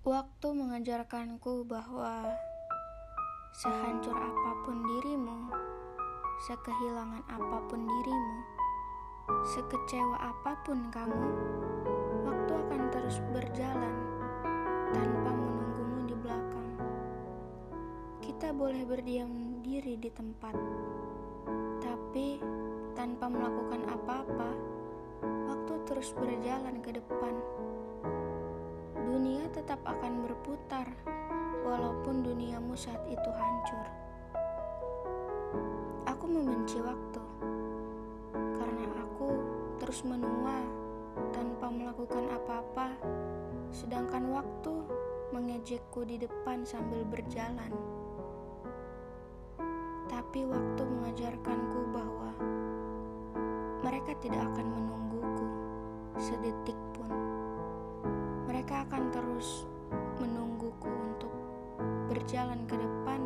Waktu mengajarkanku bahwa sehancur apa pun dirimu, sekehilangan apa pun dirimu, sekecewa apa pun kamu, waktu akan terus berjalan tanpa menunggumu di belakang. Kita boleh berdiam diri di tempat, tapi tanpa melakukan apa-apa, waktu terus berjalan ke depan tetap akan berputar, walaupun duniamu saat itu hancur. Aku membenci waktu karena aku terus menua tanpa melakukan apa-apa, sedangkan waktu mengejekku di depan sambil berjalan. Tapi waktu mengajarkanku bahwa mereka tidak akan menungguku sedetik terus menungguku untuk berjalan ke depan